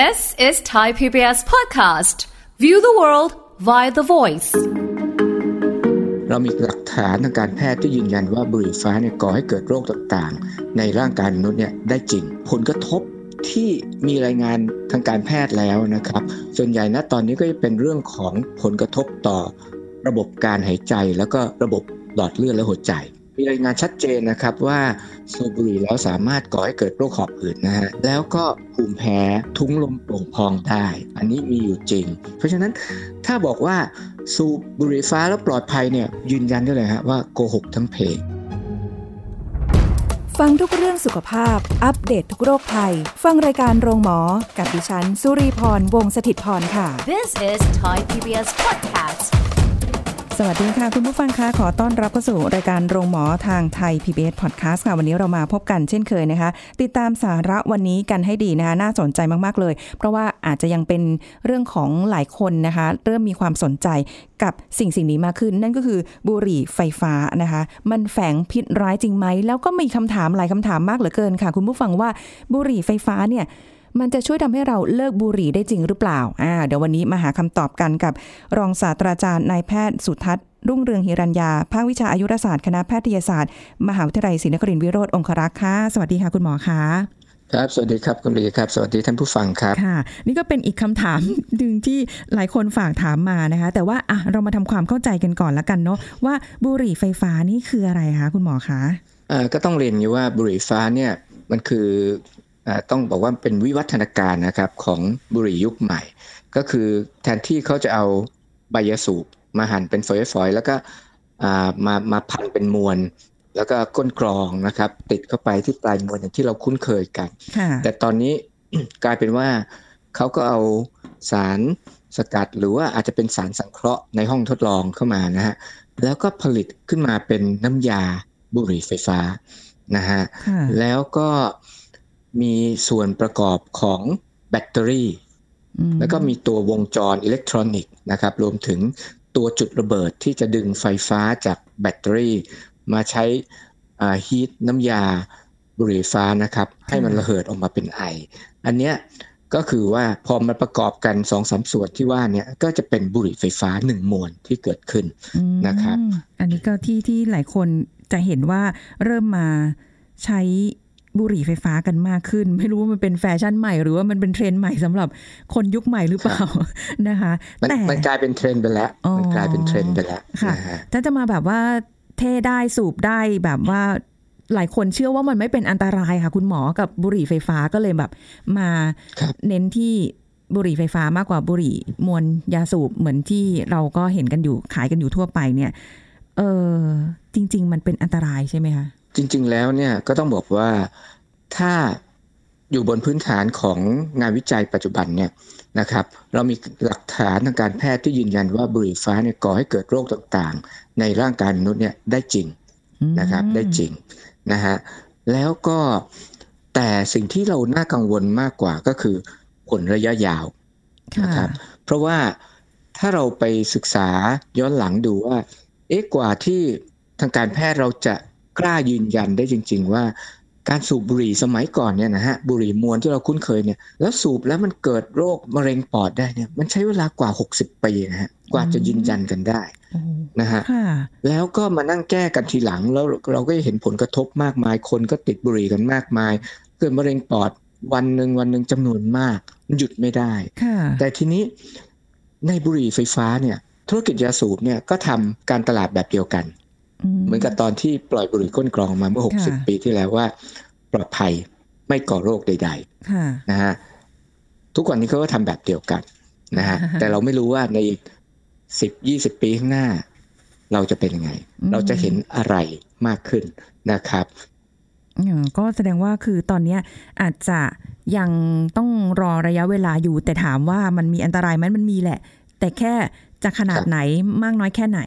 This is Thai PBS podcast. View the world via the voice. เรามีหลักฐานทางการแพทย์ที่ยืนยันว่าบุหรี่ฟ้าเนี่ยก่อให้เกิดโรคต่างๆ ในร่างกายมนุษย์เนี่ยได้จริง ผลกระทบที่มีรายงานทางการแพทย์แล้วนะครับ ส่วนใหญ่นะตอนนี้ก็จะเป็นเรื่องของผลกระทบต่อระบบการหายใจแล้วก็ระบบหลอดเลือดและหัวใจ มีรายงานชัดเจนนะครับว่าสูบบุหรี่แล้วสามารถก่อให้เกิดโรคหอบหืดนะฮะแล้วก็ภูมิแพ้ทุ้งลมโป่งพองได้ อันนี้มีอยู่จริง เพราะฉะนั้นถ้าบอกว่าสูบบุหรี่ฟ้าแล้วปลอดภัยเนี่ยยืนยันได้เลยฮะว่าโกหกทั้งเพลงฟังทุกเรื่องสุขภาพ อัปเดตททุกโรคภัย ฟังรายการโรงหมอ กับดิฉัน สุรีพร วงศิตพรค่ะ This is Thai PBS podcast. สวัสดีค่ะ คุณผู้ฟังคะขอต้อนรับเข้าสู่รายการโรงหมอทางไทย PBS Podcast ค่ะ วันนี้เรามาพบกันเช่นเคยนะคะ ติดตามสาระวันนี้กันให้ดีนะคะน่าสนใจมากๆเลย เพราะว่าอาจจะยังเป็นเรื่องของหลายคนนะคะ เริ่มมีความสนใจกับสิ่งสิ่งนี้มากขึ้น นั่นก็คือบุหรี่ไฟฟ้านะคะ มันแฝงพิษร้ายจริงไหม แล้วก็มีคำถามหลายคำถามมากเหลือเกินค่ะ คุณผู้ฟังว่าบุหรี่ไฟฟ้าเนี่ย มันจะช่วยทำให้เราเลิกบุหรี่ได้จริงหรือเปล่าอ่าเดี๋ยววันนี้มาหาคำตอบกันกับรองศาสตราจารย์นายแพทย์สุทัศน์รุ่งเรืองหิรัญญา ภาควิชาอายุรศาสตร์คณะแพทยศาสตร์ มหาวิทยาลัยศรีนครินทรวิโรธองครักษ์ค่ะ สวัสดีค่ะคุณหมอคะครับ สวัสดีครับคุณลีครับ สวัสดีท่านผู้ฟังครับ ค่ะ นี่ก็เป็นอีกคำถามหนึ่งที่หลายคนฝากถามมานะคะ แต่ว่าอะเรามาทำความเข้าใจกันก่อนละกันเนาะว่าบุหรี่ไฟฟ้านี่คืออะไรคะคุณหมอคะอ่าก็ต้องเรียนอย่างนี้ว่าบุหรี่ฟ้าเนี่ยมันคืออา ต้องบอกว่าเป็นวิวัฒนาการนะครับของบุหรี่ยุคใหม่ ก็คือแทนที่เขาจะเอาใบยาสูบมาหั่นเป็นฝอยๆแล้วก็อ่ามามาพันเป็นมวลแล้วก็ก้นกรองนะครับ ติดเข้าไปที่ปลายมวลอย่างที่เราคุ้นเคยกันค่ะแต่ตอนนี้กลายเป็นว่าเขาก็เอาสารสกัดหรือว่าอาจจะเป็นสารสังเคราะห์ในห้องทดลองเข้ามานะฮะแล้วก็ผลิตขึ้นมาเป็นน้ำยาบุหรี่ไฟฟ้านะฮะค่ะแล้วก็ มีส่วนประกอบของแบตเตอรี่อืมแล้วก็มีตัววงจรอิเล็กทรอนิกส์นะครับ รวมถึงตัวจุดระเบิดที่จะดึงไฟฟ้าจากแบตเตอรี่ มาใช้ฮีทน้ำยาบุหรี่ฟ้านะครับ ให้มันระเหิดออกมาเป็นไอ อันเนี้ยก็คือว่าพอมันประกอบกันสองสามส่วนที่ว่าเนี่ยก็จะเป็นบุหรี่ไฟฟ้าหนึ่งมวลที่เกิดขึ้นอืมนะครับ อันนี้ก็ที่ที่หลายคนจะเห็นว่าเริ่มมาใช้ บุหรี่ไฟฟ้ากันมากขึ้น ไม่รู้ว่ามันเป็นแฟชั่นใหม่หรือว่ามันเป็นเทรนด์ใหม่สำหรับคนยุคใหม่หรือเปล่านะคะมันแต่มันกลายเป็นเทรนด์ไปแล้วอ๋อมันกลายเป็นเทรนด์ไปแล้วค่ะนะฮะถ้าจะมาแบบว่าเท่ได้สูบได้แบบว่าหลายคนเชื่อว่ามันไม่เป็นอันตรายค่ะ คุณหมอกับบุหรี่ไฟฟ้าก็เลยแบบ มาครับเน้นที่บุหรี่ไฟฟ้ามากกว่าบุหรี่มวลยาสูบเหมือนที่เราก็เห็นกันอยู่ขายกันอยู่ทั่วไปเนี่ย เออจริง ๆ มันเป็นอันตรายใช่ไหมคะ จริง ๆ แล้วเนี่ยก็ต้องบอกว่าถ้าอยู่บนพื้นฐานของงานวิจัยปัจจุบันเนี่ยนะครับเรามีหลักฐานทางการแพทย์ที่ยืนยันว่าบุหรี่ฟ้าเนี่ยก่อให้เกิดโรคต่างๆ ในร่างกายมนุษย์เนี่ยได้จริงอืมนะครับได้จริงนะฮะแล้วก็แต่สิ่งที่เราน่ากังวลมากกว่าก็คือผลระยะยาวค่ะนะครับเพราะว่าถ้าเราไปศึกษาย้อนหลังดูว่าเอ๊ะกว่าที่ทางการแพทย์เราจะ กล้ายืนยันได้จริง ๆ ว่าการสูบบุหรี่สมัยก่อนเนี่ยนะฮะบุหรี่มวลที่เราคุ้นเคยเนี่ยแล้วสูบแล้วมันเกิดโรคมะเร็งปอดได้เนี่ยมันใช้เวลากว่า 60 ปีนะฮะกว่าจะยืนยันกันได้โอ้นะฮะค่ะแล้วก็มานั่งแก้กันทีหลังแล้วเราก็เห็นผลกระทบมากมาย คนก็ติดบุหรี่กันมากมาย เกิดมะเร็งปอดวันหนึ่งวันหนึ่งจำนวนมากมันหยุดไม่ได้ค่ะแต่ทีนี้ในบุหรี่ไฟฟ้าเนี่ยธุรกิจยาสูบเนี่ยก็ทำการตลาดแบบเดียวกัน เหมือนกับตอนที่ปล่อยบุหรี่ก้นกรองมาเมื่อค่ะ60 ปีที่แล้วว่า ปลอดภัยไม่ก่อโรคใดค่ะๆนะฮะทุกวันนี้เขาก็ทำแบบเดียวกันนะฮะแต่เราไม่รู้ว่าในอีกสิบยี่สิบปีข้างหน้า เราจะเป็นยังไงอืมเราจะเห็นอะไรมากขึ้นนะครับอืมก็แสดงว่าคือตอนเนี้ยอาจจะยังต้องรอระยะเวลาอยู่ แต่ถามว่ามันมีอันตรายไหมมันมีแหละ แต่แค่จะขนาดครับไหนมากน้อยแค่ไหน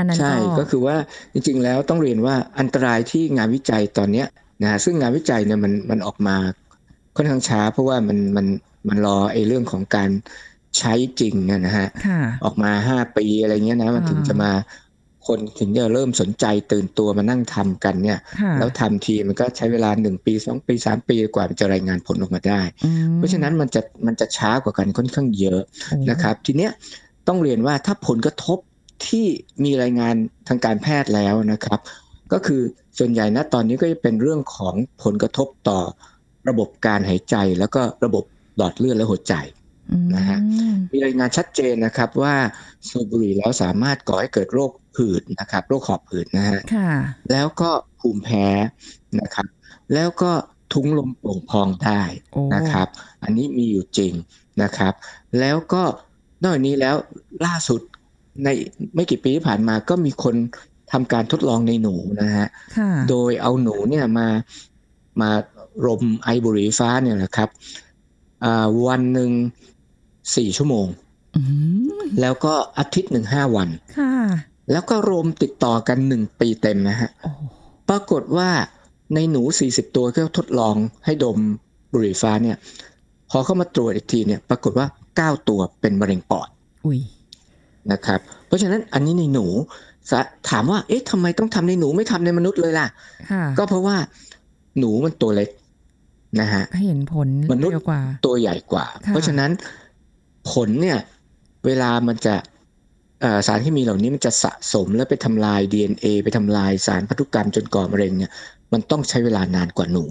อันนั้นใช่ก็ก็คือว่าจริงๆแล้วต้องเรียนว่าอันตรายที่งานวิจัยตอนเนี้ยนะฮะซึ่งงานวิจัยเนี่ยมันมันออกมาค่อนข้างช้า เพราะว่ามันมันมันรอไอ้เรื่องของการใช้จริงเนยนะฮะค่ะออกมาห้าปีอะไรเงี้ยนะมันอ่าถึงจะมาคนถึงจะเริ่มสนใจตื่นตัวมานั่งทำกันเนี่ยค่ะแล้วทำทีมันก็ใช้เวลาหนึ่งปีสองปีสามปีกว่ามันจะรายงานผลออกมาได้อืมเพราะฉะนั้นมันจะมันจะช้ากว่ากันค่อนข้างเยอะโอ้นะครับ ทีเนี้ยต้องเรียนว่าถ้าผลกระทบ ที่มีรายงานทางการแพทย์แล้วนะครับ ก็คือส่วนใหญ่นะตอนนี้ก็จะเป็นเรื่องของผลกระทบต่อระบบการหายใจ แล้วก็ระบบหลอดเลือดและหัวใจอืมนะฮะมีรายงานชัดเจนนะครับว่าสูบบุหรี่แล้วสามารถก่อให้เกิดโรคผื่นนะครับ โรคหอบหืดนะฮะค่ะแล้วก็ภูมิแพ้นะครับ แล้วก็ทุ้งลมโป่งพองได้โอ้นะครับ อันนี้มีอยู่จริงนะครับ แล้วก็นอกจากนี้แล้วล่าสุด ในไม่กี่ปีที่ผ่านมาก็มีคนทำการทดลองในหนูนะฮะค่ะโดยเอาหนูเนี่ยมามารมไอบุหรี่ฟ้าเนี่ยนะครับอ่าวันหนึ่งสี่ชั่วโมงอืมแล้วก็อาทิตย์หนึ่งห้าวันค่ะแล้วก็รวมติดต่อกันหนึ่งปีเต็มนะฮะโอ้ปรากฏว่าในหนู40ตัวที่เขาทดลองให้ดมบุหรี่ฟ้าเนี่ย พอเข้ามาตรวจอีกทีเนี่ย ปรากฏว่า9ตัวเป็นมะเร็งปอด อุ้ย นะครับเพราะฉะนั้นอันนี้ในหนูสะถามว่าเอ๊ะทำไมต้องทำในหนูไม่ทำในมนุษย์เลยล่ะค่ะ ก็เพราะว่าหนูมันตัวเล็กนะฮะให้เห็นผลมนุษย์เร็วกว่าตัวใหญ่กว่าค่ะเพราะฉะนั้นผลเนี่ยเวลามันจะเอ่อสารเคมีเหล่านี้มันจะสะสมแล้วไปทำลาย DNA ไปทำลายสารพันธุกรรมจนก่อมะเร็งเนี่ยมันต้องใช้เวลานานกว่าหนู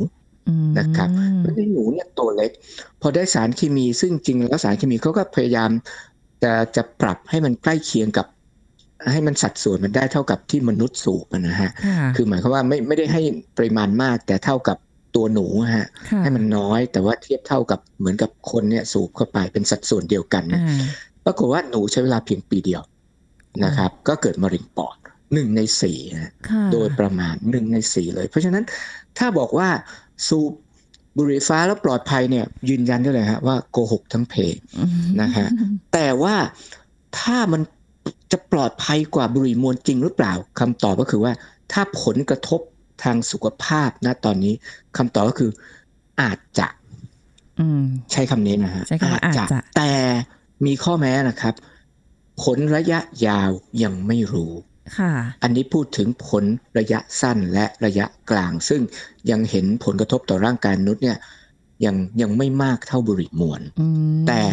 อืมนะครับเพราะในหนูเนี่ยตัวเล็ก พอได้สารเคมีซึ่งจริงแล้วสารเคมีเขาก็พยายาม จะจะปรับให้มันใกล้เคียงกับ ให้มันสัดส่วนมันได้เท่ากับที่มนุษย์สูบอะนะฮะค่ะคือหมายความว่าไม่ไม่ได้ให้ปริมาณมาก แต่เท่ากับตัวหนูอะฮะค่ะให้มันน้อยแต่ว่าเทียบเท่ากับเหมือนกับคนเนี่ยสูบเข้าไปเป็นสัดส่วนเดียวกันเนี่ยอ่าปรากฏว่าหนูใช้เวลาเพียงปีเดียวนะครับ ก็เกิดมะเร็งปอดหนึ่งในสี่นะค่ะโดยประมาณหนึ่งในสี่เลย เพราะฉะนั้นถ้าบอกว่าสูบ บุหรี่ฟ้าแล้วปลอดภัยเนี่ยยืนยันได้เลยฮะว่าโกหกทั้งเพจอืมนะฮะแต่ว่าถ้ามันจะปลอดภัยกว่าบุหรี่มวลจริงหรือเปล่าคำตอบก็คือว่าถ้าผลกระทบทางสุขภาพนะตอนนี้คำตอบก็คืออาจจะอืมใช้คำนี้นะฮะใช้คำว่าอาจจะแต่มีข้อแม้นะครับ ผลระยะยาวยังไม่รู้ค่ะ อันนี้พูดถึงผลระยะสั้นและระยะกลาง ซึ่งยังเห็นผลกระทบต่อร่างกายมนุษย์เนี่ยยังยังไม่มากเท่าบุหรี่มวลอืมแต่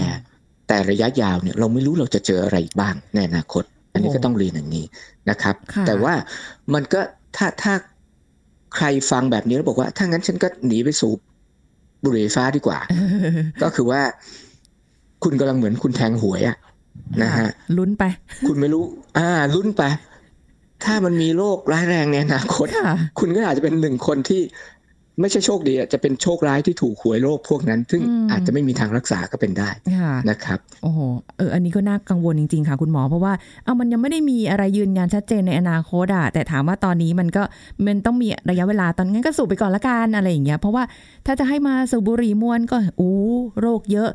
แต่ระยะยาวเนี่ยเราไม่รู้เราจะเจออะไรบ้างในอนาคต อันนี้โอ้ก็ต้องเรียนอย่างนี้นะครับค่ะแต่ว่ามันก็ถ้าถ้าใครฟังแบบนี้แล้วบอกว่าถ้างั้นฉันก็หนีไปสูบบุหรี่ไฟฟ้าดีกว่า ก็คือว่า คุณกำลังเหมือนคุณแทงหวยอะนะฮะลุ้นไป คุณไม่รู้ อ่าลุ้นไป ถ้ามันมีโรคร้ายแรงในอนาคตค่ะคุณก็อาจจะเป็นหนึ่งคนที่ไม่ใช่โชคดีอะจะเป็นโชคร้ายที่ถูกหวยโรคพวกนั้น ซึ่งอืมอาจจะไม่มีทางรักษาก็เป็นได้ค่ะนะครับโอ้โหเอออันนี้ก็น่ากังวลจริงๆค่ะคุณหมอ เพราะว่าเอามันยังไม่ได้มีอะไรยืนยันชัดเจนในอนาคตอะแต่ถามว่าตอนนี้มันก็มันต้องมีระยะเวลาตอนงั้นก็สูบไปก่อนละกันอะไรอย่างเงี้ยเพราะว่าถ้าจะให้มาสูบบุหรี่มวนก็อู้โรคเยอะ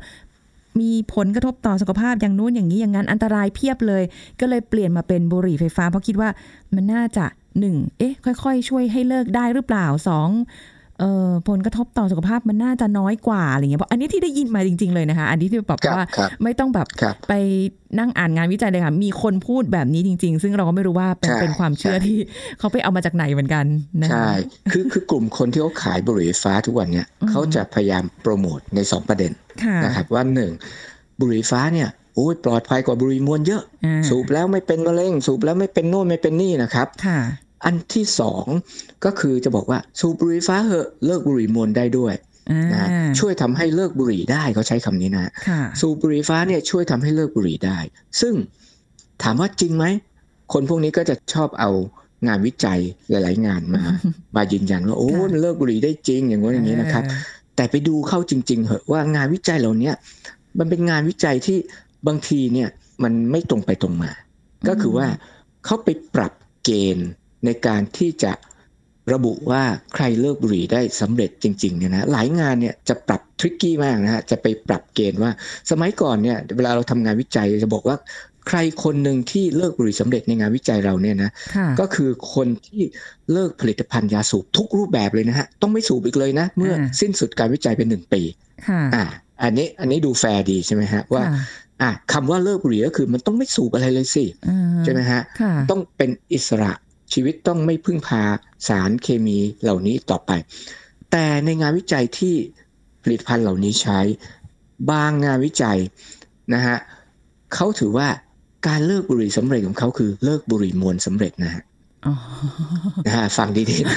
มีผลกระทบต่อสุขภาพอย่างนู้นอย่างนี้อย่างนั้นอันตรายเพียบเลย ก็เลยเปลี่ยนมาเป็นบุหรี่ไฟฟ้า เพราะคิดว่ามันน่าจะหนึ่งเอ๊ะ ค่อย ๆ ช่วยให้เลิกได้หรือเปล่าสองเอ่อผลกระทบต่อสุขภาพมันน่าจะน้อยกว่าอะไรเงี้ยเพราะอันนี้ที่ได้ยินมาจริง ๆ เลยนะคะ อันนี้ที่แบบครับว่าครับไม่ต้องแบบครับไปนั่งอ่านงานวิจัยเลยค่ะมีคนพูดแบบนี้จริง ๆ ซึ่งเราก็ไม่รู้ว่าเป็นใช่เป็นความเชื่อใช่ที่เขาไปเอามาจากไหนเหมือนกันนะคะใช่คือคือกลุ่มคนที่เขาขายบุหรี่ไฟฟ้าทุกวันเนี่ยอืมเขาจะพยายามโปรโมทในสองประเด็นค่ะ นะครับว่าหนึ่งบุหรี่ไฟฟ้าเนี่ยโอ้ยปลอดภัยกว่าบุหรี่มวลเยอะอ่าสูบแล้วไม่เป็นมะเร็ง สูบแล้วไม่เป็นโน่นไม่เป็นนี่นะครับค่ะอันที่สองก็คือจะบอกว่าสูบบุหรี่ไฟฟ้าเหอะเลิกบุหรี่มวลได้ด้วยอ่านะฮะช่วยทำให้เลิกบุหรี่ได้เขาใช้คำนี้นะค่ะสูบบุหรี่ไฟฟ้าเนี่ยช่วยทำให้เลิกบุหรี่ได้ ซึ่งถามว่าจริงไหมคนพวกนี้ก็จะชอบเอางานวิจัยหลาย ๆ งานมา มายืนยันว่าโอ้ค่ะมันเลิกบุหรี่ได้จริงอย่างว่าอย่างนี้นะครับ แต่ไปดูเข้าจริง ๆเหอะว่างานวิจัยเหล่าเนี้ยมันเป็นงานวิจัยที่บางทีเนี่ยมันไม่ตรงไปตรงมา ก็คือว่าเขาไปปรับเกณฑ์ในการที่จะระบุว่าใครเลิกบุหรี่ได้สำเร็จจริงๆเนี่ยนะหลายงานเนี่ยจะปรับทริกกี้มากนะฮะจะไปปรับเกณฑ์ว่า สมัยก่อนเนี่ยเวลาเราทำงานวิจัยจะบอกว่า ใครคนหนึ่งที่เลิกบุหรี่สำเร็จในงานวิจัยเราเนี่ยนะค่ะก็คือคนที่เลิกผลิตภัณฑ์ยาสูบทุกรูปแบบเลยนะฮะต้องไม่สูบอีกเลยนะ เมื่ออ่าสิ้นสุดการวิจัยเป็นหนึ่งปีค่ะอ่าอันนี้อันนี้ดูแฟร์ดีใช่ไหมฮะว่าค่ะอะคำว่าเลิกบุหรี่ก็คือมันต้องไม่สูบอะไรเลยสิอ่าใช่ไหมฮะค่ะต้องเป็นอิสระชีวิตต้องไม่พึ่งพาสารเคมีเหล่านี้ต่อไป แต่ในงานวิจัยที่ผลิตภัณฑ์เหล่านี้ใช้ บางงานวิจัยนะฮะเขาถือว่า การเลิกบุหรี่สำเร็จของเขาคือเลิกบุหรี่มวนสำเร็จนะฮะอ๋อนะฮะฟังดีๆนะ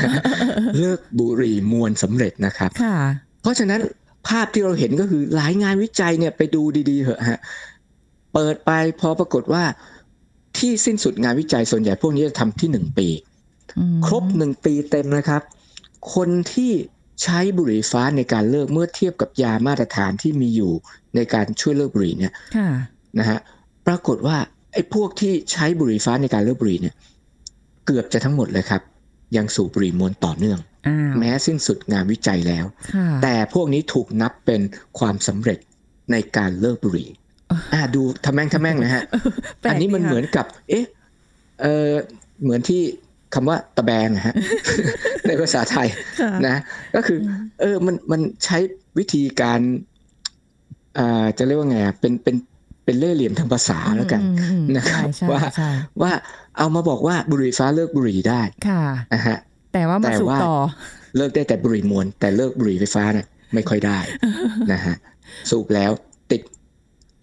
เลิกบุหรี่มวลสำเร็จนะครับค่ะเพราะฉะนั้นภาพที่เราเห็นก็คือหลายงานวิจัยเนี่ยไปดูดีๆเหอะฮะเปิดไปพอปรากฏว่าที่สิ้นสุดงานวิจัยส่วนใหญ่พวกนี้จะทำที่หนึ่งปีอืมครบหนึ่งปีเต็มนะครับ คนที่ใช้บุหรี่ไฟฟ้าในการเลิกเมื่อเทียบกับยามาตรฐานที่มีอยู่ในการช่วยเลิกบุหรี่เนี่ยค่ะนะฮะปรากฏว่า ไอ้พวกที่ใช้บุหรี่ไฟฟ้าในการเลิกบุหรี่เนี่ย เกือบจะทั้งหมดเลยครับ ยังสูบบุหรี่มวลต่อเนื่องอ้าวแม้สิ้นสุดงานวิจัยแล้วค่ะแต่พวกนี้ถูกนับเป็นความสำเร็จในการเลิกบุหรี่อะอ่าดูทำแม่งทำแม่งนะฮะแปลกอันนี้มันดีค่ะเหมือนกับ เอ๊ะเออเหมือนที่คำว่าตะแบงนะฮะในภาษาไทยค่ะนะ ก็คือ เออมันมันใช้วิธีการอ่าจะเรียกว่าไงอะเป็นเป็น เป็นเล่ห์เหลี่ยมทางภาษาแล้วกันอืมอืมนะครับใช่ว่าใช่ว่าเอามาบอกว่าบุหรี่ฟ้าเลิกบุหรี่ได้ค่ะนะฮะแต่ว่ามาแต่สูบว่าต่อเลิกได้แต่บุหรี่มวลแต่เลิกบุหรี่ไฟฟ้าเนี่ยไม่ค่อยได้นะฮะสูบแล้วติด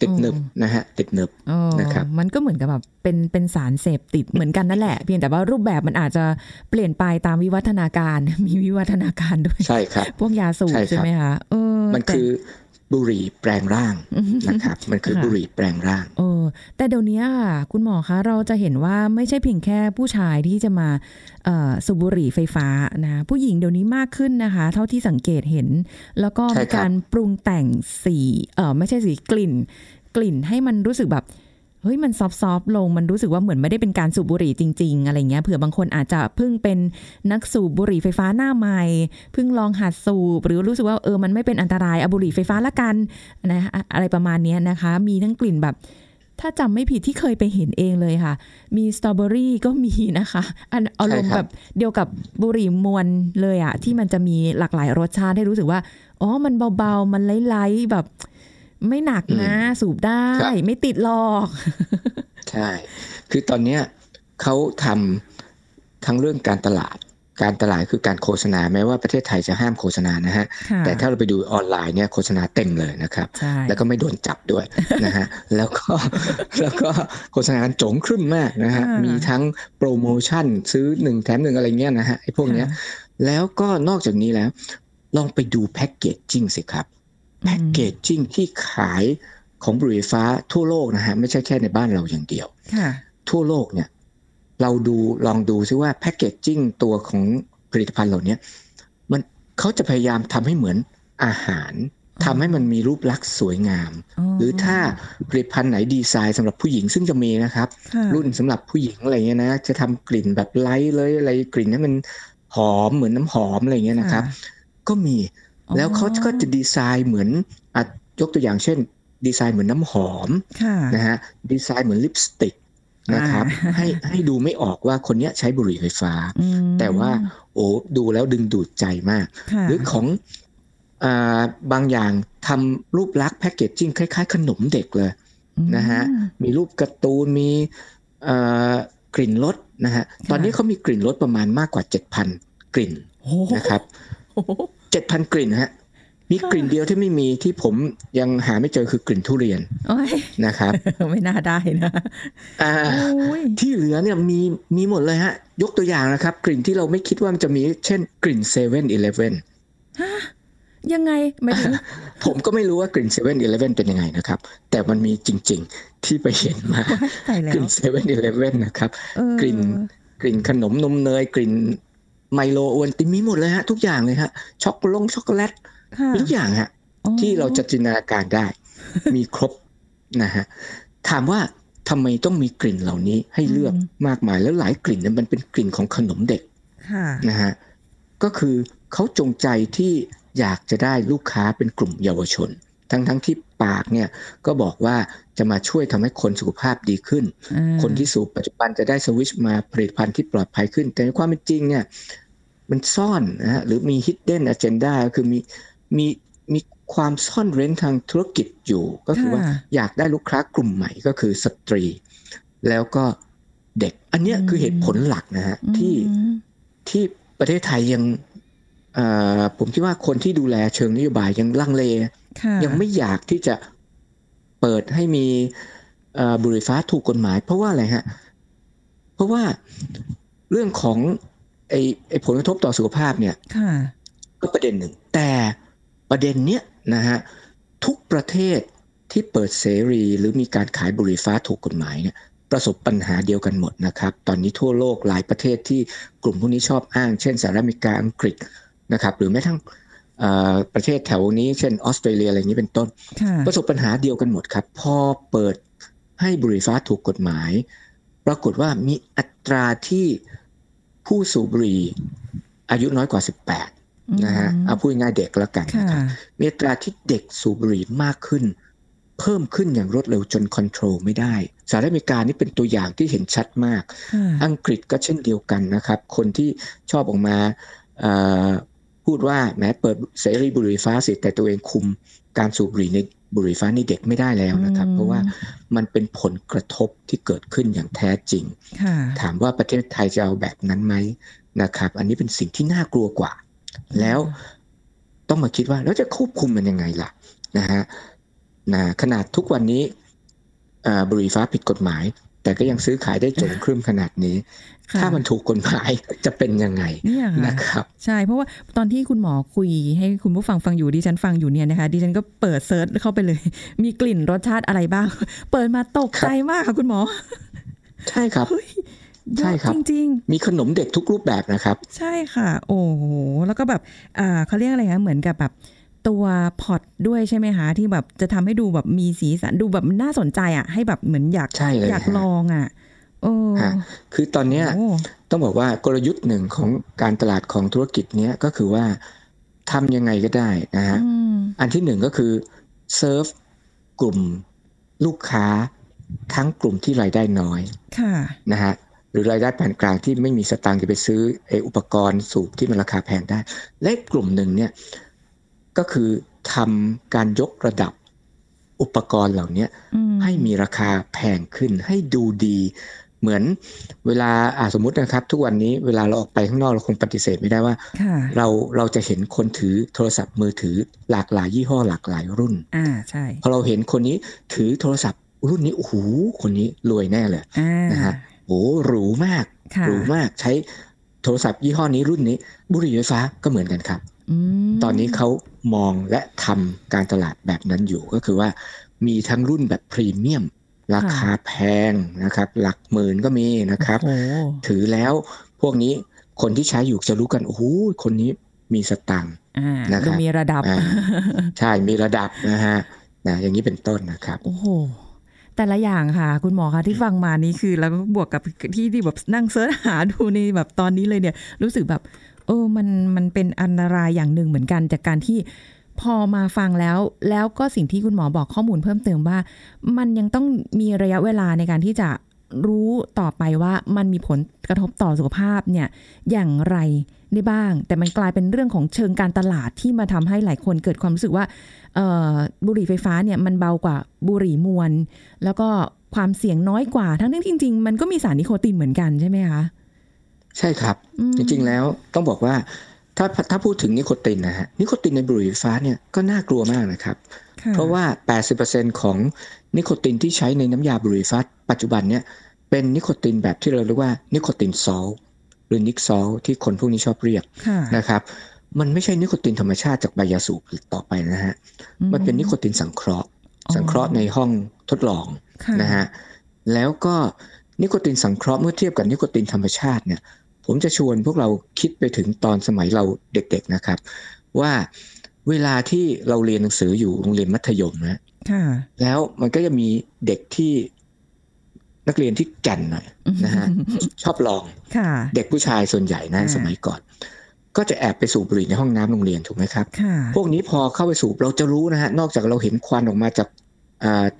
ติดหนึบอืมนะฮะติดหนึบเออนะครับมันก็เหมือนกับแบบเป็นเป็นสารเสพติดเหมือนกันนั่นแหละ เพียงแต่ว่ารูปแบบมันอาจจะเปลี่ยนไปตามวิวัฒนาการ มีวิวัฒนาการด้วยใช่ครับพวกยาสูบใช่ครับใช่ไหมคะเออมันแต่คือ บุหรี่แปลงร่างนะครับ มันคือค่ะบุหรี่แปลงร่างเออแต่เดี๋ยวนี้ค่ะคุณหมอคะเราจะเห็นว่าไม่ใช่เพียงแค่ผู้ชายที่จะมาเอ่อสูบบุหรี่ไฟฟ้านะผู้หญิงเดี๋ยวนี้มากขึ้นนะคะ เท่าที่สังเกตเห็น แล้วก็ใช่มีครับการปรุงแต่งสีเออไม่ใช่สีกลิ่น กลิ่นให้มันรู้สึกแบบ เฮ้ยมัน soft ๆลงมันรู้สึกว่าเหมือนไม่ได้เป็นการสูบบุหรี่จริง ๆ อะไรเงี้ยเผื่อบางคนอาจจะเพิ่งเป็นนักสูบบุหรี่ไฟฟ้าหน้าใหม่เพิ่งลองหัดสูบหรือรู้สึกว่าเออมันไม่เป็นอันตรายเอาบุหรี่ไฟฟ้าละกันนะอะอะไรประมาณเนี้ยนะคะ มีทั้งกลิ่นแบบ ถ้าจำไม่ผิดที่เคยไปเห็นเองเลยค่ะ มีสตรอเบอรี่ก็มีนะคะอันอารมณ์ใช่คแบรับบเดียวกับบุหรี่มวลเลยอะที่มันจะมีหลากหลายรสชาติให้รู้สึกว่าอ๋อมันเบาๆมันไล่ๆแบบ ไม่หนักนะ สูบได้ครับไม่ติดหรอก ใช่ คือตอนเนี้ยเขาทำทั้งเรื่องการตลาด การตลาดคือการโฆษณาแม้ว่าประเทศไทยจะห้ามโฆษณานะฮะค่ะแต่ถ้าเราไปดูออนไลน์เนี่ยโฆษณาเต็มเลยนะครับใช่แล้วก็ไม่โดนจับด้วยนะฮะ แล้วก็แล้วก็โฆษณากันโจงครึ่มมากนะฮะ มีทั้งโปรโมชั่นซื้อหนึ่งแถมหนึ่งอะไรเงี้ยนะฮะไอ้พวกเนี้ย แล้วก็นอกจากนี้แล้ว ลองไปดูแพ็กเกจจิ้งสิครับ แพ็กเกจจิ้งที่ขายของบุหรี่ไฟฟ้าทั่วโลกนะฮะไม่ใช่แค่ในบ้านเราอย่างเดียวค่ะทั่วโลกเนี่ย เราดูลองดูซิว่าแพ็กเกจจิ้งตัวของผลิตภัณฑ์เหล่านี้มันเขาจะพยายามทำให้เหมือนอาหารทำให้มันมีรูปลักษณ์สวยงาม หรือถ้าผลิตภัณฑ์ไหนดีไซน์สำหรับผู้หญิงซึ่งจะมีนะครับค่ะรุ่นสำหรับผู้หญิงอะไรเงี้ยนะจะทำกลิ่นแบบไลท์เลยอะไรกลิ่นให้มันหอมเหมือนน้ำหอมอะไรเงี้ยนะครับ ก็มีอ๋อ แล้วเขาก็จะดีไซน์เหมือนอะยกตัวอย่างเช่น ดีไซน์เหมือนน้ำหอมค่ะนะฮะดีไซน์เหมือนลิปสติกนะครับอ่าให้ให้ดูไม่ออกว่าคนเนี้ยใช้บุหรี่ไฟฟ้าอืมแต่ว่าโอ้ดูแล้วดึงดูดใจมากค่ะหรือของอาบางอย่างทำรูปลักษณ์แพคเกจจิ้งคล้าย ๆ ขนมเด็กเลยนะฮะอืมมีรูปการ์ตูนมีเอ่อกลิ่นรสนะฮะค่ะตอนนี้เขามีกลิ่นรสประมาณมากกว่า 7,000 กลิ่นโอ้โหนะครับ โอ้โห7,000กลิ่นฮะมีค่ะกลิ่นเดียวที่ไม่มีที่ผมยังหาไม่เจอคือกลิ่นทุเรียนโอ้ยนะครับไม่น่าได้นะอ่าโอ้ยที่เหลือเนี่ยมีมีหมดเลยฮะ ยกตัวอย่างนะครับ กลิ่นที่เราไม่คิดว่ามันจะมี เช่นกลิ่นเซเว่นอีเลฟเว่นยังไงหมายถึงผมก็ไม่รู้ว่ากลิ่นเซเว่นอีเลฟเว่นเป็นยังไงนะครับ แต่มันมีจริง ๆ ที่ไปเห็นมาว้ายตายแล้วกลิ่นเซเว่นอีเลฟเว่นนะครับเออกลิ่นกลิ่นขนมนมเนยกลิ่น ไมโลโอวัลตินมีหมดเลยฮะ ทุกอย่างเลยฮะ ช็อกโกแลตช็อกโกแลตค่ะมีทุกอย่างฮะอ๋อที่เราจะจินตนาการได้ มีครบนะฮะถามว่าทำไมต้องมีกลิ่นเหล่านี้ให้เลือกมากมายแล้วหลายกลิ่นเนี่ยมันเป็นกลิ่นของขนมเด็กค่ะนะฮะก็คือเขาจงใจที่อยากจะได้ลูกค้าเป็นกลุ่มเยาวชน ทั้งทั้งที่ปากเนี่ยก็บอกว่าจะมาช่วยทำให้คนสุขภาพดีขึ้นอ่าคนที่สูบปัจจุบันจะได้สวิชมาผลิตภัณฑ์ที่ปลอดภัยขึ้น แต่ในความเป็นจริงเนี่ยมันซ่อนนะฮะหรือมี hidden agenda ก็คือมีมีมีความซ่อนเร้นทางธุรกิจอยู่ ก็คือว่าค่ะอยากได้ลูกค้ากลุ่มใหม่ก็คือสตรี แล้วก็เด็ก อันเนี้ยคือเหตุผลหลักนะฮะที่อืมที่ประเทศไทยยังเอ่อผมคิดว่าคนที่ดูแลเชิงนโยบายยังลังเลค่ะ ยังไม่อยากที่จะเปิดให้มีเอ่อบุหรี่ไฟฟ้าถูกกฎหมาย เพราะว่าอะไรฮะ เพราะว่าเรื่องของไอ้ไอ้ผลกระทบต่อสุขภาพเนี่ยค่ะก็ประเด็นหนึ่ง แต่ประเด็นเนี้ยนะฮะทุกประเทศที่เปิดเสรีหรือมีการขายบุหรี่ไฟฟ้าถูกกฎหมายเนี่ยประสบปัญหาเดียวกันหมดนะครับ ตอนนี้ทั่วโลกหลายประเทศที่กลุ่มพวกนี้ชอบอ้าง เช่นสหรัฐอเมริกาอังกฤษนะครับ หรือแม้ทั้งเอ่อ ประเทศแถวนี้เช่นออสเตรเลียอะไรอย่างนี้เป็นต้นค่ะประสบปัญหาเดียวกันหมดครับ พอเปิดให้บุหรี่ไฟฟ้าถูกกฎหมาย ปรากฏว่ามีอัตราที่ผู้สูบบุหรี่อายุน้อยกว่า 18 นะฮะอืมเอาพูดง่ายๆเด็กแล้วกันค่ะนะครับมีอัตราที่เด็กสูบบุหรี่มากขึ้น เพิ่มขึ้นอย่างรวดเร็วจน control ไม่ได้สหรัฐอเมริกานี่เป็นตัวอย่างที่เห็นชัดมากค่ะอังกฤษก็เช่นเดียวกันนะครับ คนที่ชอบออกมาเอ่อ พูดว่าแหมเปิดเสรีบุหรี่ไฟฟ้าสิแต่ตัวเองคุมการสูบบุหรี่ในบุหรี่ไฟฟ้าในเด็กไม่ได้แล้วนะครับอืมเพราะว่ามันเป็นผลกระทบที่เกิดขึ้นอย่างแท้จริงค่ะถามว่าประเทศไทยจะเอาแบบนั้นไหมนะครับ อันนี้เป็นสิ่งที่น่ากลัวกว่า แล้วต้องมาคิดว่าแล้วจะควบคุมมันยังไงล่ะนะฮะนะขนาดทุกวันนี้เอ่อบุหรี่ไฟฟ้าผิดกฎหมาย แต่ก็ยังซื้อขายได้โจงครึ่มขนาดนี้ค่ะถ้ามันถูกกฎหมายจะเป็นยังไงเนี่ยค่ะนะครับ ใช่เพราะว่าตอนที่คุณหมอคุยให้คุณผู้ฟังฟังอยู่ดิฉันฟังอยู่เนี่ยนะคะดิฉันก็เปิดเซิร์ชเข้าไปเลย มีกลิ่นรสชาติอะไรบ้าง เปิดมาตกใจมากค่ะคุณหมอ ใช่ครับเฮ้ยเยใช่อะครับจริงมีขนมเด็กทุกรูปแบบนะครับๆใช่ค่ะ โอ้โหแล้วก็แบบอ่าเขาเรียกอะไรคะเหมือนกับแบบ ตัวพอตด้วยใช่ไหมคะที่แบบจะทำให้ดูแบบมีสีสันดูแบบน่าสนใจอะ ให้แบบเหมือนอยากใช่เลยอยากฮะลองอะโอ้ฮะคือตอนเนี้ยโอ้ต้องบอกว่ากลยุทธ์หนึ่งของการตลาดของธุรกิจเนี้ยก็คือว่าทำยังไงก็ได้นะฮะอืมอันที่หนึ่งก็คือเซิร์ฟกลุ่มลูกค้าทั้งกลุ่มที่รายได้น้อยค่ะนะฮะหรือรายได้ปานกลางที่ไม่มีสตางค์จะไปซื้อไอ้อุปกรณ์สูบที่มันราคาแพงได้ และอีกกลุ่มหนึ่งเนี่ย ก็คือทำการยกระดับอุปกรณ์เหล่านี้อืมให้มีราคาแพงขึ้นให้ดูดี เหมือนเวลาอ่าสมมตินะครับ ทุกวันนี้เวลาเราออกไปข้างนอกเราคงปฏิเสธไม่ได้ว่าค่ะเราเราจะเห็นคนถือโทรศัพท์มือถือหลากหลายยี่ห้อหลากหลายรุ่นอ่าใช่พอเราเห็นคนนี้ถือโทรศัพท์รุ่นนี้โอ้โหคนนี้รวยแน่เลยอ่านะฮะโอ้หรูมากค่ะหรูมากใช้โทรศัพท์ยี่ห้อนี้รุ่นนี้ บุหรี่ไฟฟ้าก็เหมือนกันครับอืมตอนนี้เขา มองและทำการตลาดแบบนั้นอยู่ก็คือว่า มีทั้งรุ่นแบบพรีเมียม ราคาแพงนะครับ หลักหมื่นก็มีนะครับโอ้ถือแล้วพวกนี้คนที่ใช้อยู่จะรู้กันโอ้โหคนนี้มีสตังค์อ่านะครับดูมีระดับอ่าใช่มีระดับนะฮะนะอย่างนี้เป็นต้นนะครับ โอ้โหแต่ละอย่างค่ะ คุณหมอคะที่ฟังมานี่คือ แล้วก็บวกกับที่ที่แบบนั่งเสิร์ชหาดูในแบบตอนนี้เลยเนี่ย รู้สึกแบบ เออมันมันเป็นอันตรายอย่างหนึ่งเหมือนกัน จากการที่พอมาฟังแล้ว แล้วก็สิ่งที่คุณหมอบอกข้อมูลเพิ่มเติมว่า มันยังต้องมีระยะเวลาในการที่จะรู้ต่อไปว่ามันมีผลกระทบต่อสุขภาพเนี่ยอย่างไรได้บ้าง แต่มันกลายเป็นเรื่องของเชิงการตลาดที่มาทำให้หลายคนเกิดความรู้สึกว่าบุหรี่ไฟฟ้าเนี่ยมันเบากว่าบุหรี่มวลแล้วก็ความเสี่ยงน้อยกว่าทั้งที่จริง ๆ มันก็มีสารนิโคตินเหมือนกันใช่ไหมคะ ใช่ครับอืมจริงๆแล้วต้องบอกว่าถ้าถ้าพูดถึงนิโคตินนะฮะนิโคตินในบุหรี่ไฟฟ้าเนี่ยก็น่ากลัวมากนะครับค่ะเพราะว่า 80%ของนิโคตินที่ใช้ในน้ำยาบุหรี่ไฟฟ้าปัจจุบันเนี่ยเป็นนิโคตินแบบที่เราเรียกว่า nicotine salt หรือ nic salt ที่คนพวกนี้ชอบเรียกค่ะนะครับมันไม่ใช่นิโคตินธรรมชาติจากใบยาสูบต่อไปนะฮะมันเป็นนิโคตินสังเคราะห์ สังเคราะห์ในห้องทดลองค่ะนะฮะแล้วก็นิโคตินสังเคราะห์เมื่อเทียบกับนิโคตินธรรมชาติเนี่ย ผมจะชวนพวกเราคิดไปถึงตอนสมัยเราเด็กๆนะครับ ว่าเวลาที่เราเรียนหนังสืออยู่โรงเรียนมัธยมนะค่ะแล้วมันก็จะมีเด็กที่นักเรียนที่แก่นหน่อยนะฮะชอบลองค่ะเด็กผู้ชายส่วนใหญ่นะอ่าสมัยก่อน ก็จะแอบไปสูบบุหรี่ในห้องน้ำโรงเรียนถูกไหมครับค่ะพวกนี้พอเข้าไปสูบเราจะรู้นะฮะนอกจากเราเห็นควันออกมาจากอ่า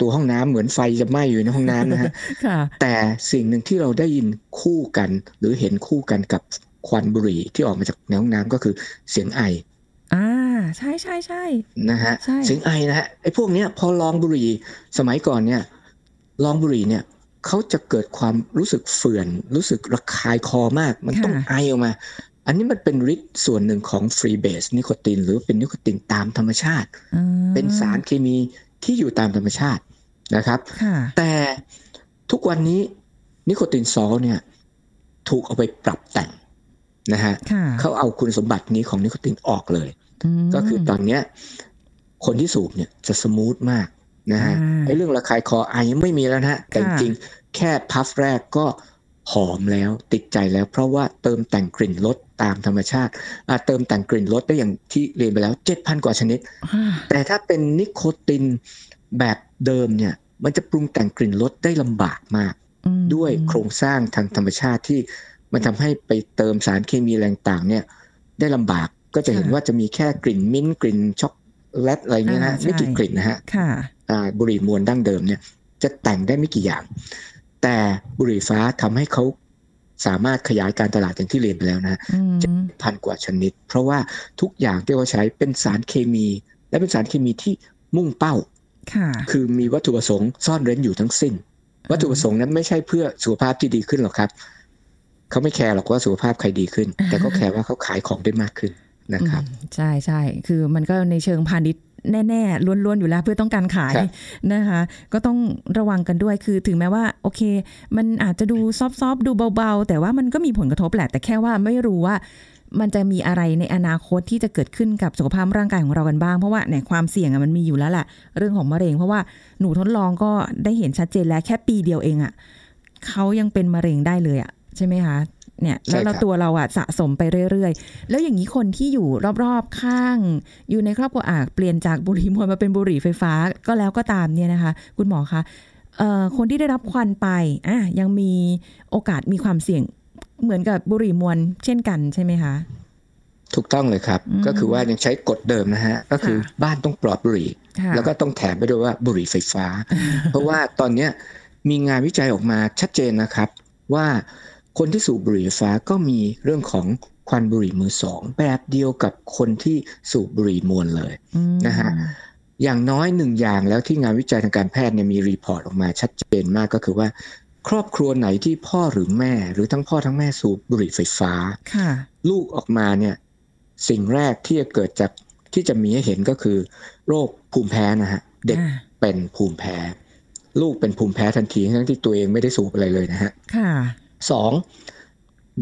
ตัวห้องน้ำเหมือนไฟจะไหม้อยู่ในห้องน้ำนะฮะค่ะแต่สิ่งหนึ่งที่เราได้ยินคู่กัน หรือเห็นคู่กันกับควันบุหรี่ที่ออกมาจากในห้องน้ำก็คือเสียงไออ่าใช่ใช่ใช่นะฮะใช่เสียงไอนะฮะไอ้พวกเนี้ยพอลองบุหรี่สมัยก่อนเนี่ยลองบุหรี่เนี่ยเขาจะเกิดความรู้สึกเฟื่อน รู้สึกระคายคอมาก มันต้องไอออกมา อันนี้มันเป็นฤทธิ์ส่วนหนึ่งของฟรีเบสนิโคตินหรือเป็นนิโคตินตามธรรมชาติอืมเป็นสารเคมี ที่อยู่ตามธรรมชาตินะครับค่ะแต่ทุกวันนี้นิโคตินซอลเนี่ยถูกเอาไปปรับแต่งนะฮะค่ะเขาเอาคุณสมบัตินี้ของนิโคตินออกเลยมก็คือตอนเนี้ยคนที่สูบเนี่ยจะสมูทมากนะฮะอ่าไอ้เรื่องระคายคอไอยังไม่มีแล้วนะฮะแต่จค่ะริงๆแค่พัฟแรกก็หอมแล้วติดใจแล้วเพราะว่าเติมแต่งกลิ่นรส ตามธรรมชาติอ่าเติมแต่งกลิ่นรสได้อย่างที่เรียนไปแล้ว7,000กว่าชนิดอ่าแต่ถ้าเป็นนิโคตินแบบเดิมเนี่ยมันจะปรุงแต่งกลิ่นรสได้ลำบากมากอืมด้วยโครงสร้างทางธรรมชาติที่มันทำให้ไปเติมสารเคมีแรงต่างเนี่ยได้ลำบากก็จะเห็นว่าจะมีแค่กลิ่นมิ้นท์กลิ่นช็อกโกแลตอะไรเงี้ยนะอ่าใช่ไม่กี่กลิ่นนะฮะค่ะอ่าบุหรี่มวลดั้งเดิมเนี่ยจะแต่งได้ไม่กี่อย่าง แต่บุหรี่ฟ้าทำให้เขา สามารถขยายการตลาดอย่างที่เรียนไปแล้วนะอืมพันกว่าชนิด เพราะว่าทุกอย่างที่เขาใช้เป็นสารเคมี และเป็นสารเคมีที่มุ่งเป้าค่ะคือมีวัตถุประสงค์ซ่อนเร้นอยู่ทั้งสิ้น วัตถุประสงค์นั้นไม่ใช่เพื่อสุขภาพที่ดีขึ้นหรอกครับ เขาไม่แคร์หรอกว่าสุขภาพใครดีขึ้น แต่ก็แคร์ว่าเขาขายของได้มากขึ้นนะครับอืมใช่ใช่คือมันก็ในเชิงพาณิชย์ แน่ๆล้วนๆอยู่แล้วเพื่อต้องการขายครับนะคะ ก็ต้องระวังกันด้วยคือถึงแม้ว่า โอเค มันอาจจะดูซอฟๆดูเบาๆ แต่ว่ามันก็มีผลกระทบแหละ แต่แค่ว่าไม่รู้ว่ามันจะมีอะไรในอนาคตที่จะเกิดขึ้นกับสุขภาพร่างกายของเรากันบ้าง เพราะว่าเนี่ยความเสี่ยงอะมันมีอยู่แล้วแหละเรื่องของมะเร็ง เพราะว่าหนูทดลองก็ได้เห็นชัดเจนแล้วแค่ปีเดียวเองอะเขายังเป็นมะเร็งได้เลยอะใช่ไหมคะ เนี่ยแล้วใช่ครัเราบตัวเราอะสะสมไปเรื่อยๆ แล้วอย่างนี้คนที่อยู่รอบๆข้าง อยู่ในครอบครัวอาเปลี่ยนจากบุหรี่มวลมาเป็นบุหรี่ไฟฟ้าก็แล้วก็ตามเนี่ยนะคะ คุณหมอคะเอ่อคนที่ได้รับควันไปอะยังมีโอกาสมีความเสี่ยงเหมือนกับบุหรี่มวลเช่นกันใช่ไหมคะถูกต้องเลยครับอืมก็คือว่ายังใช้กฎเดิมนะฮะ ก็คือค่ะบ้านต้องปลอดบุหรี่ค่ะแล้วก็ต้องแถมไปด้วยว่าบุหรี่ไฟฟ้า เพราะว่าตอนเนี้ยมีงานวิจัยออกมาชัดเจนนะครับ ว่า คนที่สูบบุหรี่ไฟฟ้าก็มีเรื่องของควันบุหรี่มือสองแบบเดียวกับคนที่สูบบุหรี่มวนเลยอืมนะฮะอย่างน้อยหนึ่งอย่างแล้วที่งานวิจัยทางการแพทย์เนี่ยมี report ออกมาชัดเจนมากก็คือว่า ครอบครัวไหนที่พ่อหรือแม่ หรือทั้งพ่อทั้งแม่สูบบุหรี่ไฟฟ้าค่ะลูกออกมาเนี่ย สิ่งแรกที่จะเกิดจากที่จะมีให้เห็นก็คือ โรคภูมิแพ้นะฮะเด็กอ่าเป็นภูมิแพ้ ลูกเป็นภูมิแพ้ทันทีทั้งที่ตัวเองไม่ได้สูบอะไรเลยนะฮะ ค่ะสอง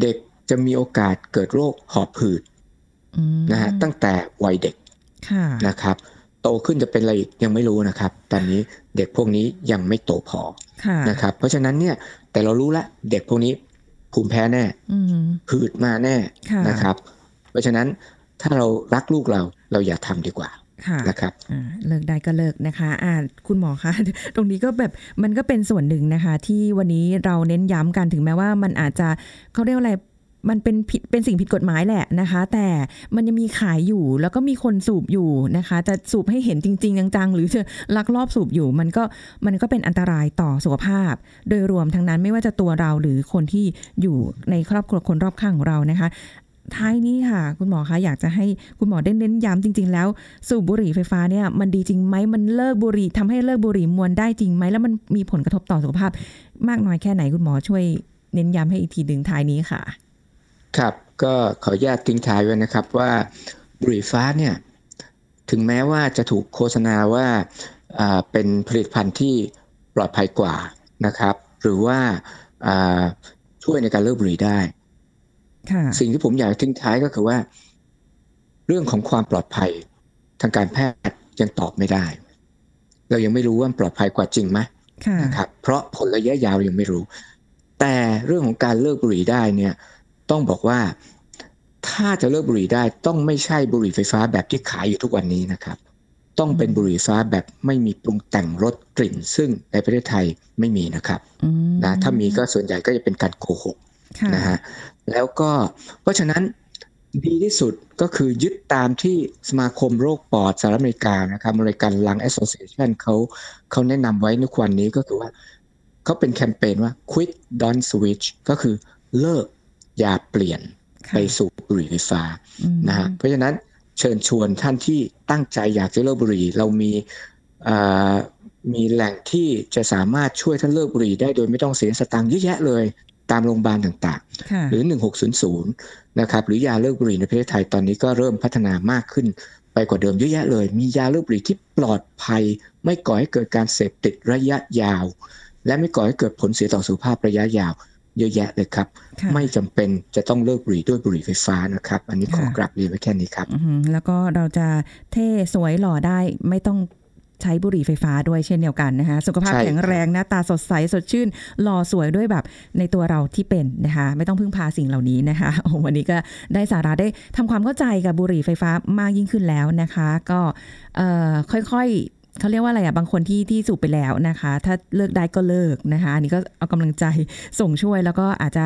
เด็กจะมีโอกาสเกิดโรคหอบหืดอืมนะฮะตั้งแต่วัยเด็กค่ะนะครับ โตขึ้นจะเป็นอะไรอีกยังไม่รู้นะครับ ตอนนี้เด็กพวกนี้ยังไม่โตพอค่ะนะครับ เพราะฉะนั้นเนี่ยแต่เรารู้แล้วเด็กพวกนี้ภูมิแพ้แน่อืมหืดมาแน่ค่ะนะครับ เพราะฉะนั้นถ้าเรารักลูกเราเราอย่าทำดีกว่าค่ะ นะครับอ่าเลิกได้ก็เลิกนะคะอ่าคุณหมอคะตรงนี้ก็แบบมันก็เป็นส่วนหนึ่งนะคะ ที่วันนี้เราเน้นย้ำกันถึงแม้ว่ามันอาจจะเขาเรียกว่าอะไรมันเป็นผิดเป็นสิ่งผิดกฎหมายแหละนะคะ แต่มันยังมีขายอยู่แล้วก็มีคนสูบอยู่นะคะ จะสูบให้เห็นจริง ๆ จังๆ หรือจะลักลอบสูบอยู่ มันก็มันก็เป็นอันตรายต่อสุขภาพ โดยรวมทั้งนั้นไม่ว่าจะตัวเราหรือคนที่อยู่ในครอบครัวคนรอบข้างของเรานะคะ ท้ายนี้ค่ะ คุณหมอคะอยากจะให้คุณหมอได้เน้นย้ำจริง ๆ แล้ว สูบบุหรี่ไฟฟ้าเนี่ยมันดีจริงไหมมันเลิกบุหรี่ทำให้เลิกบุหรี่มวลได้จริงไหมแล้วมันมีผลกระทบต่อสุขภาพ มากน้อยแค่ไหนคุณหมอช่วยเน้นย้ำให้อีกทีหนึ่งท้ายนี้ค่ะ ครับก็ขออนุญาตทิ้งท้ายไว้นะครับว่าบุหรี่ฟ้าเนี่ยถึงแม้ว่าจะถูกโฆษณาว่าเป็นผลิตภัณฑ์ที่ปลอดภัยกว่านะครับ หรือว่าช่วยในการเลิกบุหรี่ได้ สิ่งที่ผมอยากทิ้งท้ายก็คือว่า เรื่องของความปลอดภัยทางการแพทย์ยังตอบไม่ได้ เรายังไม่รู้ว่ามันปลอดภัยกว่าจริงไหมค่ะนะครับเพราะผลระยะยาวยังไม่รู้ แต่เรื่องของการเลิกบุหรี่ได้เนี่ย ต้องบอกว่าถ้าจะเลิกบุหรี่ได้ต้องไม่ใช่บุหรี่ไฟฟ้าแบบที่ขายอยู่ทุกวันนี้นะครับ ต้องเป็นบุหรี่ไฟฟ้าแบบไม่มีปรุงแต่งรสกลิ่น ซึ่งในประเทศไทยไม่มีนะครับอืมนะถ้ามีก็ส่วนใหญ่ก็จะเป็นการโกหกค่ะ นะฮะแล้วก็เพราะฉะนั้นดีที่สุดก็คือยึดตามที่สมาคมโรคปอดสหรัฐอเมริกานะครับ American Lung Association เขาเขาแนะนำไว้ในควันนี้ก็คือว่าเขาเป็นแคมเปญว่า quit don't switch ก็คือเลิกอย่าเปลี่ยนค่ะไปสู่บุหรี่ไฟฟ้าอืมนะฮะเพราะฉะนั้นเชิญชวนท่านที่ตั้งใจอยากจะเลิกบุหรี่ เรามีมีแหล่งที่จะสามารถช่วยท่านเลิกบุหรี่ได้โดยไม่ต้องเสียสตังค์เยอะแยะเลย ตามโรงพยาบาลต่างๆ หรือ 1600 นะครับหรือยาเลิกบุหรี่ในประเทศไทยตอนนี้ก็เริ่มพัฒนามากขึ้นไปกว่าเดิมเยอะแยะเลย มียาเลิกบุหรี่ที่ปลอดภัย ไม่ก่อให้เกิดการเสพติดระยะยาว และไม่ก่อให้เกิดผลเสียต่อสุขภาพระยะยาว เยอะแยะเลยครับ ไม่จำเป็นจะต้องเลิกบุหรี่ด้วยบุหรี่ไฟฟ้านะครับ อันนี้ขอกลับเรียนไว้แค่นี้ครับแล้วก็เราจะเท่สวยหล่อได้ไม่ต้อง ใช้บุหรี่ไฟฟ้าด้วยเช่นเดียวกันนะคะสุขภาพแข็งแรงหน้าตาสดใสสดชื่นหล่อสวยด้วยแบบในตัวเราที่เป็นนะคะไม่ต้องพึ่งพาสิ่งเหล่านี้นะคะโอ้วันนี้ก็ได้สาระได้ทำความเข้าใจกับบุหรี่ไฟฟ้ามากยิ่งขึ้นแล้วนะคะ ก็ค่อยๆเขาเรียกว่าอะไรอะบางคนที่ที่สูบไปแล้วนะคะ ถ้าเลิกได้ก็เลิกนะคะอันนี้ก็เอากำลังใจส่งช่วยแล้วก็อาจจะ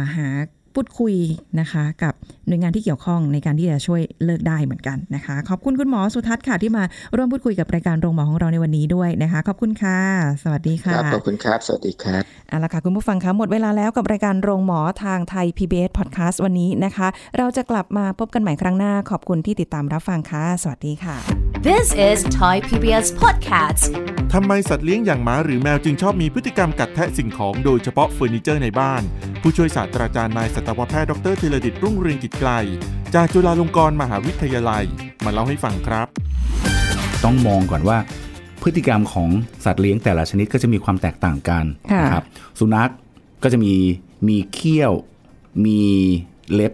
าหา พูดคุยนะคะกับหน่วยงานที่เกี่ยวข้องในการที่จะช่วยเลิกได้เหมือนกันนะคะ ขอบคุณคุณหมอสุทัศน์ค่ะ ที่มาร่วมพูดคุยกับรายการโรงหมอของเราในวันนี้ด้วยนะคะ ขอบคุณค่ะ สวัสดีค่ะขอบคุณครับ สวัสดีครับเอาละค่ะคุณผู้ฟังคะหมดเวลาแล้วกับรายการโรงหมอทางไทย PBS Podcast วันนี้นะคะ เราจะกลับมาพบกันใหม่ครั้งหน้า ขอบคุณที่ติดตามรับฟังค่ะ สวัสดีค่ะ This is Thai PBS Podcast ทำไมสัตว์เลี้ยงอย่างหมาหรือแมวจึงชอบมีพฤติกรรมกัดแทะสิ่งของโดยเฉพาะเฟอร์นิเจอร์ในบ้าน ผู้ช่วยศาสตราจารย์นายสัตวแพทย์ดรธีรดิตรุ่งเรืองกิจไกล จากจุฬาลงกรณ์มหาวิทยาลัย มาเล่าให้ฟังครับ ต้องมองก่อนว่า พฤติกรรมของสัตว์เลี้ยงแต่ละชนิดก็จะมีความแตกต่างกันนะครับสุนัขก็จะมีมีเขี้ยว มีเล็บ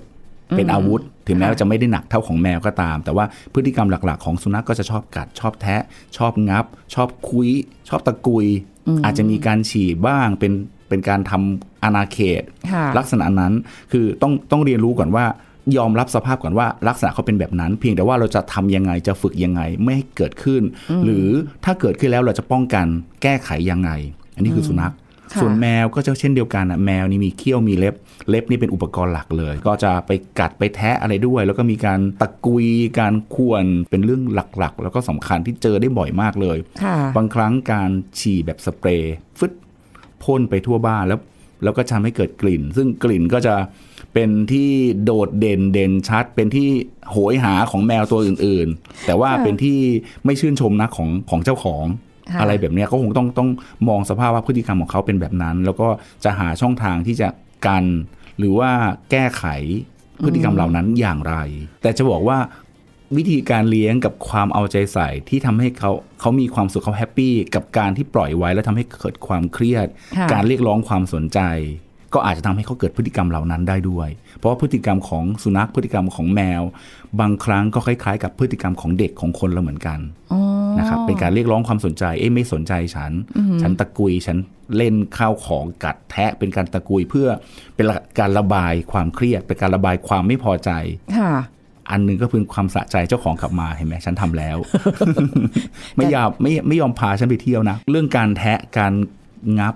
เป็นอาวุธ ถึงแม้ว่าจะไม่ได้หนักเท่าของแมวก็ตาม แต่ว่าพฤติกรรมหลักๆ ของสุนัขกก็จะชอบกัดชอบแทะ ชอบงับ ชอบคุย ชอบตะกุย อาจจะมีการฉี่บ้างเป็นเป็นการทำ อาณาเขต ลักษณะนั้นคือต้องต้องเรียนรู้ก่อนว่ายอมรับสภาพก่อนว่าลักษณะเขาเป็นแบบนั้น เพียงแต่ว่าเราจะทำยังไงจะฝึกยังไงไม่ให้เกิดขึ้น หรือถ้าเกิดขึ้นแล้วเราจะป้องกันแก้ไขยังไง อันนี้คือสุนัข ส่วนแมวก็จะเช่นเดียวกันอะแมวนี่มีเขี้ยวมีเล็บ เล็บนี่เป็นอุปกรณ์หลักเลย ก็จะไปกัดไปแทะอะไรด้วย แล้วก็มีการตะกุยการควรเป็นเรื่องหลักๆ แล้วก็สำคัญที่เจอได้บ่อยมากเลย บางครั้งการฉี่แบบสเปรย์ฟึดพ่นไปทั่วบ้านแล้ว แล้วก็ทำให้เกิดกลิ่น ซึ่งกลิ่นก็จะเป็นที่โดดเด่นเด่นชัด เป็นที่โหยหาของแมวตัวอื่นๆ แต่ว่าเป็นที่ไม่ชื่นชมนะของของเจ้าของอะไรแบบนี้ก็คงต้องต้องมองสภาพว่าพฤติกรรมของเขาเป็นแบบนั้น แล้วก็จะหาช่องทางที่จะกัน หรือว่าแก้ไขพฤติกรรมเหล่านั้นอย่างไร แต่จะบอกว่า วิธีการเลี้ยงกับความเอาใจใส่ที่ทำให้เขาเขามีความสุขเขาแฮปปี้กับการที่ปล่อยไว้แล้วทำให้เกิดความเครียด การเรียกร้องความสนใจ ก็อาจจะทำให้เขาเกิดพฤติกรรมเหล่านั้นได้ด้วย เพราะว่าพฤติกรรมของสุนัขพฤติกรรมของแมว บางครั้งก็คล้ายๆ กับพฤติกรรมของเด็กของคนเราเหมือนกันนะครับเป็นการเรียกร้องความสนใจเอ้ไม่สนใจฉัน ฉันตะกุยฉันเล่นข้าวของกัดแทะเป็นการตะกุยเพื่อเป็นการระบายความเครียด เป็นการระบายความไม่พอใจ อันนึงก็เป็นความสะใจเจ้าของกลับมาเห็นไหมฉันทำแล้ว ไม่ยอมไม่ไม่ยอมพาฉันไปเที่ยวนะ เรื่องการแทะการงับ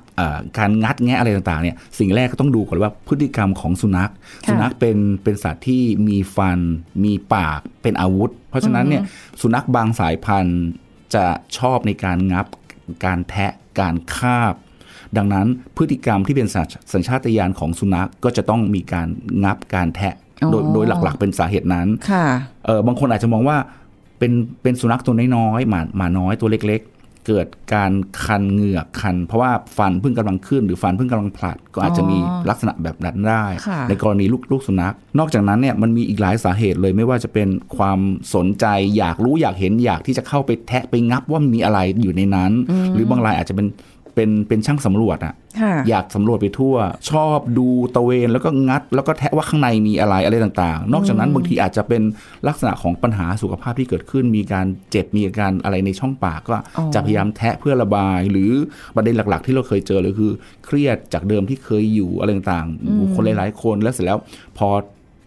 การงัดแงะอะไรต่างๆเนี่ยสิ่งแรกก็ต้องดูก่อนว่าพฤติกรรมของสุนัข สุนัขเป็นเป็นสัตว์ที่มีฟัน มีปากเป็นอาวุธ เพราะฉะนั้นเนี่ยสุนัขบางสายพันธุ์จะชอบในการงับ การแทะการคาบ ดังนั้นพฤติกรรมที่เป็นสัญชาตญาณของสุนัขก็จะต้องมีการงับการแทะ โดยโดยหลักๆ เป็นสาเหตุนั้นเออบางคนอาจจะมองว่าเป็นเป็นสุนัขตัวน้อยๆหมาหมาน้อยตัวเล็ก ๆ เกิดการคันเหงือกคัน เพราะว่าฟันเพิ่งกำลังขึ้น หรือฟันเพิ่งกำลังผลัด ก็อาจจะมีลักษณะแบบนั้นได้ ในกรณีลูกลูกสุนัข นอกจากนั้นเนี่ยมันมีอีกหลายสาเหตุเลยไม่ว่าจะเป็นความสนใจอยากรู้อยากเห็นอยากที่จะเข้าไปแทะไปงับว่ามีอะไรอยู่ในนั้น หรือบางรายอาจจะเป็น เป็นเป็นช่างสำรวจอะอยากสำรวจไปทั่ว ชอบดูตะเวนแล้วก็งัด แล้วก็แทะว่าข้างในมีอะไรอะไรต่างๆ นอกจากนั้นบางทีอาจจะเป็นลักษณะของปัญหาสุขภาพที่เกิดขึ้น มีการเจ็บมีอาการอะไรในช่องปากก็จะพยายามแทะเพื่อระบาย หรือประเด็นหลัก ๆ ที่เราเคยเจอเลยคือ เครียดจากเดิมที่เคยอยู่อะไรต่างๆคนหลายๆคนแล้วเสร็จแล้วพอ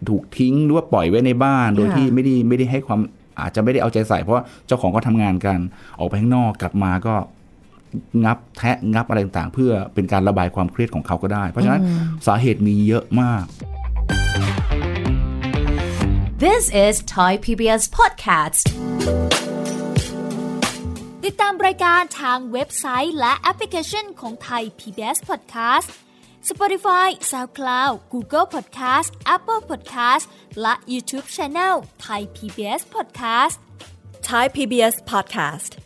ถูกทิ้งหรือว่าปล่อยไว้ในบ้าน โดยที่ไม่ได้ไม่ได้ให้ความอาจจะไม่ได้เอาใจใส่เพราะเจ้าของก็ทำงานกันออกไปข้างนอกกลับมาก็ งับแทะงับอะไรต่างๆ เพื่อเป็นการระบายความเครียดของเขาก็ได้ เพราะฉะนั้นสาเหตุมีเยอะมาก This is Thai PBS Podcast ติดตามรายการทางเว็บไซต์และแอปพลิเคชันของ Thai PBS Podcast Spotify, SoundCloud, Google Podcast, Apple Podcast และ YouTube Channel Thai PBS Podcast Thai PBS Podcast